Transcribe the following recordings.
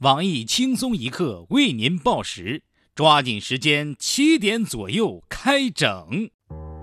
网易轻松一刻为您报时，抓紧时间，七点左右开整。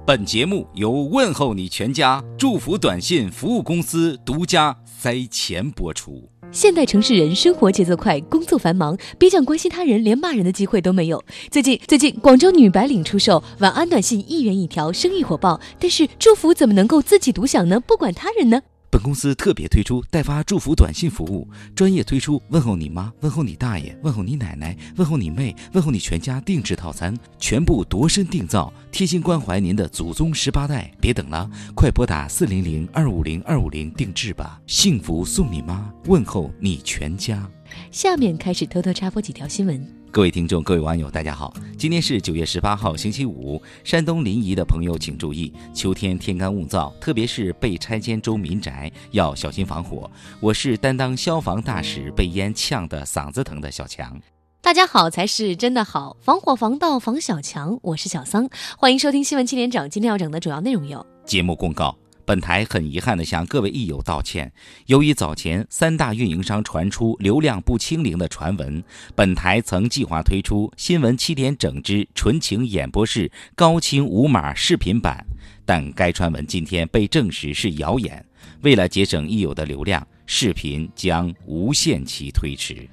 本节目由问候你全家祝福短信服务公司独家塞钱播出。现代城市人生活节奏快，工作繁忙，别讲关心他人，连骂人的机会都没有。最近，最近广州女白领出售晚安短信一元一条，生意火爆。但是祝福怎么能够自己独享呢？不管他人呢？本公司特别推出代发祝福短信服务，专业推出问候你妈、问候你大爷、问候你奶奶、问候你妹、问候你全家定制套餐，全部度身定造，贴心关怀您的祖宗十八代。别等了，快拨打四零零二五零二五零定制吧，幸福送你妈，问候你全家。下面开始偷偷插播几条新闻。各位听众，各位网友，大家好！今天是九月十八号，星期五。山东临沂的朋友请注意，秋天天干物燥，特别是被拆迁周民宅要小心防火。我是担当消防大使，被烟呛得嗓子疼的小强。大家好才是真的好，防火防盗防小强。我是小桑，欢迎收听新闻七点整。今天要整的主要内容有：节目公告。本台很遗憾地向各位益友道歉。由于早前三大运营商传出流量不清零的传闻，本台曾计划推出新闻七点整之纯情演播室高清无码视频版，但该传闻今天被证实是谣言。为了节省益友的流量，视频将无限期推迟。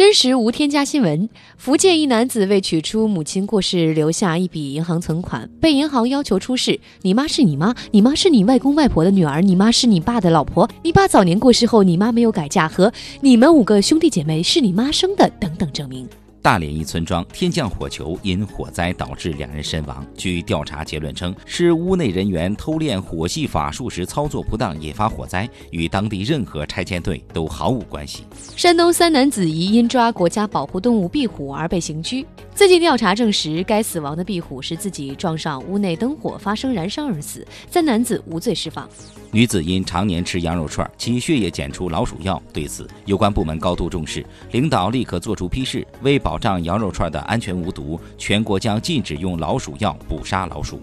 真实无添加新闻：福建一男子为取出母亲过世留下一笔银行存款，被银行要求出示“你妈是你妈，你妈是你外公外婆的女儿，你妈是你爸的老婆，你爸早年过世后你妈没有改嫁”和“你们五个兄弟姐妹是你妈生的”等等证明。大连一村庄天降火球，因火灾导致两人身亡。据调查结论称，是屋内人员偷练火系法术时操作不当引发火灾，与当地任何拆迁队都毫无关系。山东三男子疑因抓国家保护动物壁虎而被刑拘。最近调查证实，该死亡的壁虎是自己撞上屋内灯火发生燃烧而死。三男子无罪释放。女子因常年吃羊肉串，其血液检出老鼠药。对此，有关部门高度重视，领导立刻作出批示，为保障羊肉串的安全无毒，全国将禁止用老鼠药捕杀老鼠。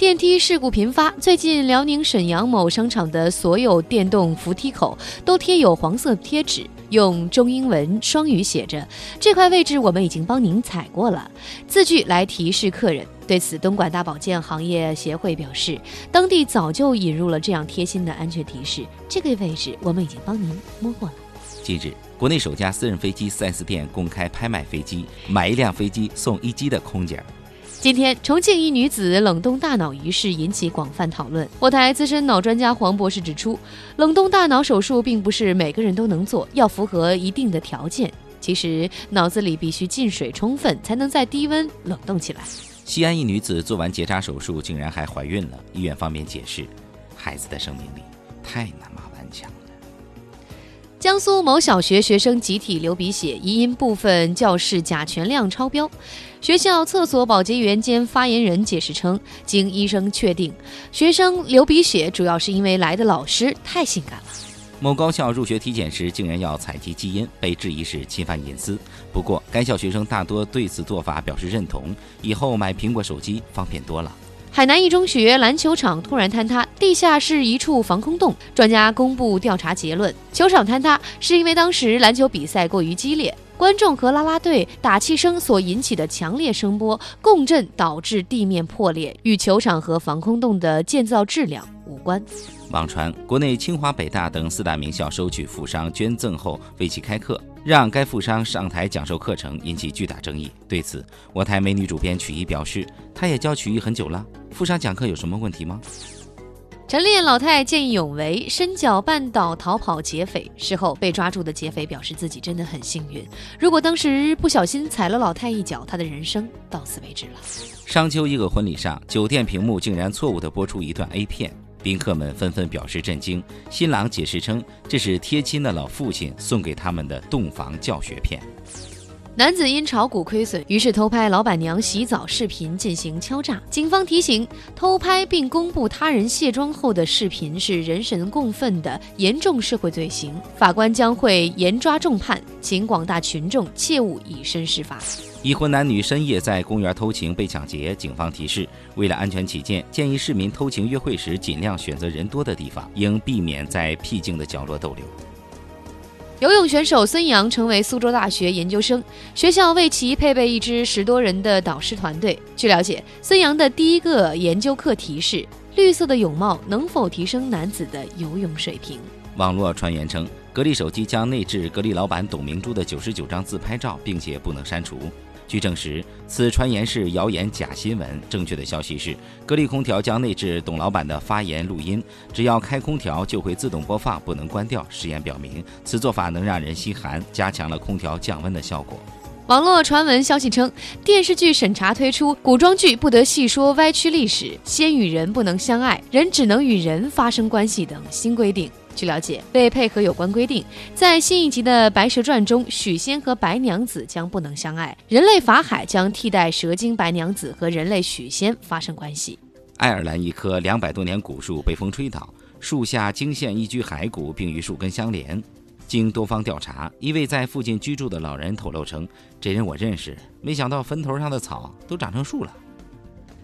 电梯事故频发，最近辽宁沈阳某商场的所有电动扶梯口都贴有黄色贴纸，用中英文双语写着：“这块位置我们已经帮您踩过了。”字句来提示客人。对此，东莞大保健行业协会表示，当地早就引入了这样贴心的安全提示：“这个位置我们已经帮您摸过了。”近日，国内首家私人飞机 4S 店公开拍卖飞机，买一辆飞机送一机的空姐。今天，重庆一女子冷冻大脑一事引起广泛讨论。我台资深脑专家黄博士指出，冷冻大脑手术并不是每个人都能做，要符合一定的条件。其实，脑子里必须进水充分，才能在低温冷冻起来。西安一女子做完结扎手术，竟然还怀孕了。医院方面解释，孩子的生命力太难嘛。江苏某小学学生集体流鼻血，疑因部分教室甲醛量超标。学校厕所保洁员兼发言人解释称，经医生确定，学生流鼻血主要是因为来的老师太性感了。某高校入学体检时竟然要采集基因，被质疑是侵犯隐私。不过，该校学生大多对此做法表示认同，以后买苹果手机方便多了。海南一中学篮球场突然坍塌，地下是一处防空洞。专家公布调查结论：球场坍塌是因为当时篮球比赛过于激烈，观众和啦啦队打气声所引起的强烈声波共振导致地面破裂，与球场和防空洞的建造质量无关。网传国内清华、北大等四大名校收取富商捐赠后为其开课。让该富商上台讲授课程，引起巨大争议。对此，我台美女主编曲艺表示，她也教曲艺很久了，富商讲课有什么问题吗？晨练老太见义勇为，伸脚绊倒逃跑劫匪，事后被抓住的劫匪表示自己真的很幸运，如果当时不小心踩了老太一脚，他的人生到此为止了。商丘一个婚礼上，酒店屏幕竟然错误地播出一段 A 片。宾客们纷纷表示震惊。新郎解释称，这是贴亲的老父亲送给他们的洞房教学片。男子因炒股亏损，于是偷拍老板娘洗澡视频进行敲诈。警方提醒，偷拍并公布他人卸妆后的视频是人神共愤的严重社会罪行，法官将会严抓重判，请广大群众切勿以身试法。已婚男女深夜在公园偷情被抢劫，警方提示：为了安全起见，建议市民偷情约会时尽量选择人多的地方，应避免在僻静的角落逗留。游泳选手孙杨成为苏州大学研究生，学校为其配备一支十多人的导师团队。据了解，孙杨的第一个研究课题是绿色的泳帽能否提升男子的游泳水平。网络传言称，格力手机将内置格力老板董明珠的九十九张自拍照，并且不能删除。据证实，此传言是谣言假新闻。正确的消息是，格力空调将内置董老板的发言录音，只要开空调就会自动播放，不能关掉。实验表明，此做法能让人心寒，加强了空调降温的效果。网络传闻消息称，电视剧审查推出古装剧不得细说歪曲历史，仙与人不能相爱，人只能与人发生关系等新规定。据了解，为配合有关规定，在新一集的《白蛇传》中，许仙和白娘子将不能相爱，人类法海将替代蛇精白娘子和人类许仙发生关系。爱尔兰一棵两百多年古树被风吹倒，树下惊现一具骸骨，并与树根相连。经多方调查，一位在附近居住的老人透露称：“这人我认识，没想到坟头上的草都长成树了。”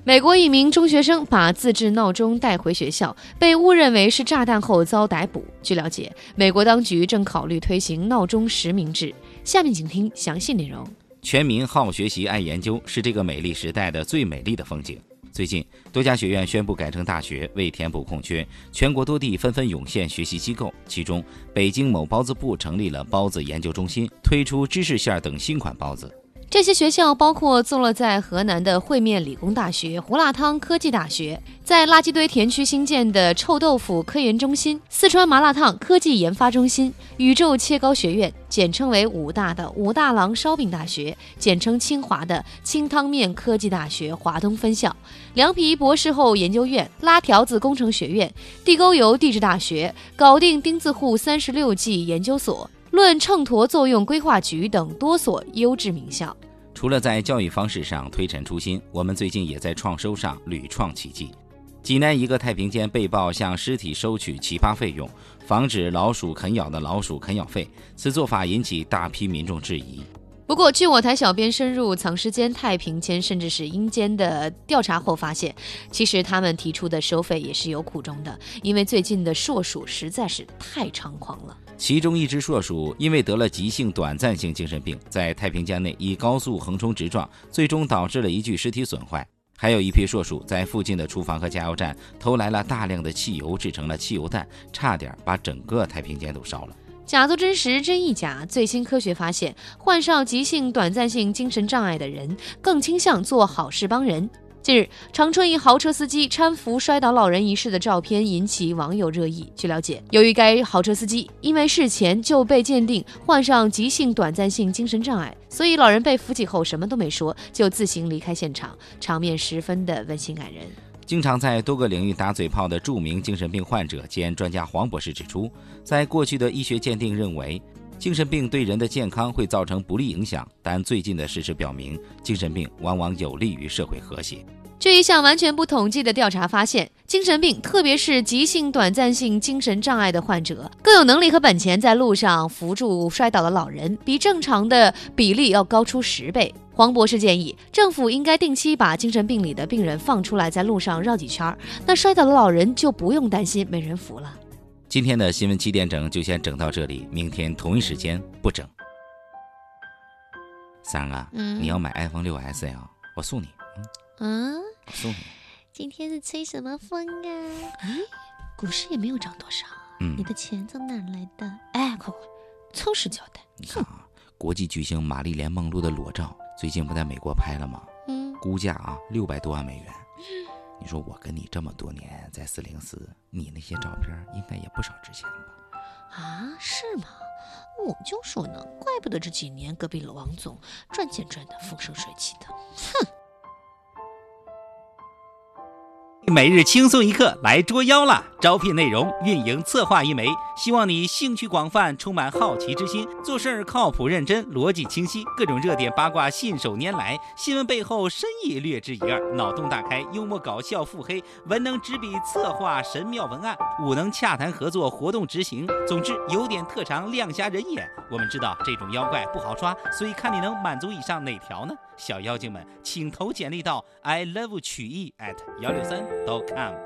美国一名中学生把自制闹钟带回学校，被误认为是炸弹后遭逮捕。据了解，美国当局正考虑推行闹钟实名制。下面请听详细内容。全民好学习、爱研究是这个美丽时代的最美丽的风景。最近，多家学院宣布改成大学，为填补空缺，全国多地纷纷涌现学习机构。其中，北京某包子铺成立了包子研究中心，推出芝士馅等新款包子。这些学校包括坐落在河南的烩面理工大学、胡辣汤科技大学，在垃圾堆填区新建的臭豆腐科研中心、四川麻辣烫科技研发中心、宇宙切糕学院，简称为武大的武大郎烧饼大学，简称清华的清汤面科技大学华东分校、凉皮博士后研究院、拉条子工程学院、地沟油地质大学、搞定钉子户三十六计研究所。论秤砣作用规划局等多所优质名校。除了在教育方式上推陈出新，我们最近也在创收上屡创奇迹。济南一个太平间被曝向尸体收取奇葩费用，防止老鼠啃咬的老鼠啃咬费，此做法引起大批民众质疑。不过，据我台小编深入藏尸间、太平间，甚至是阴间的调查后发现，其实他们提出的收费也是有苦衷的，因为最近的硕鼠实在是太猖狂了。其中一只硕鼠因为得了急性短暂性精神病，在太平间内以高速横冲直撞，最终导致了一具尸体损坏。还有一批硕鼠在附近的厨房和加油站偷来了大量的汽油，制成了汽油弹，差点把整个太平间都烧了。假作真实，真亦假。最新科学发现，患上急性短暂性精神障碍的人更倾向做好事帮人。近日，长春一豪车司机搀扶摔倒老人一事的照片引起网友热议。据了解，由于该豪车司机因为事前就被鉴定患上急性短暂性精神障碍，所以老人被扶起后什么都没说，就自行离开现场，场面十分的温馨感人。经常在多个领域打嘴炮的著名精神病患者兼专家黄博士指出，在过去的医学鉴定认为，精神病对人的健康会造成不利影响，但最近的事实表明，精神病往往有利于社会和谐。据一项完全不统计的调查发现，精神病，特别是急性短暂性精神障碍的患者，更有能力和本钱在路上扶住摔倒的老人，比正常的比例要高出十倍。黄博士建议，政府应该定期把精神病里的病人放出来，在路上绕几圈，那摔倒的老人就不用担心没人扶了。今天的新闻七点整就先整到这里，明天同一时间不整。三儿啊，你要买 iPhone 六 S 呀？我送你。嗯，送你。今天是吹什么风啊？咦，股市也没有涨多少。嗯，你的钱从哪来的？哎，快快，凑实交代。你看啊，国际巨星玛丽莲梦露的裸照最近不在美国拍了吗？嗯，估价啊六百多万美元。你说我跟你这么多年在四零四，你那些照片应该也不少值钱吧？啊，是吗？我就说呢，怪不得这几年隔壁老王总赚钱赚的风生水起的。哼。每日轻松一刻来捉妖啦！招聘内容：运营策划一枚，希望你兴趣广泛，充满好奇之心，做事儿靠谱认真，逻辑清晰，各种热点八卦信手拈来，新闻背后深意略知一二，脑洞大开，幽默搞笑腹黑，文能执笔策划神妙文案，武能洽谈合作活动执行。总之有点特长亮瞎人眼。我们知道这种妖怪不好抓，所以看你能满足以上哪条呢？小妖精们，请投简历到 i love 曲艺 at 幺六三 dot com。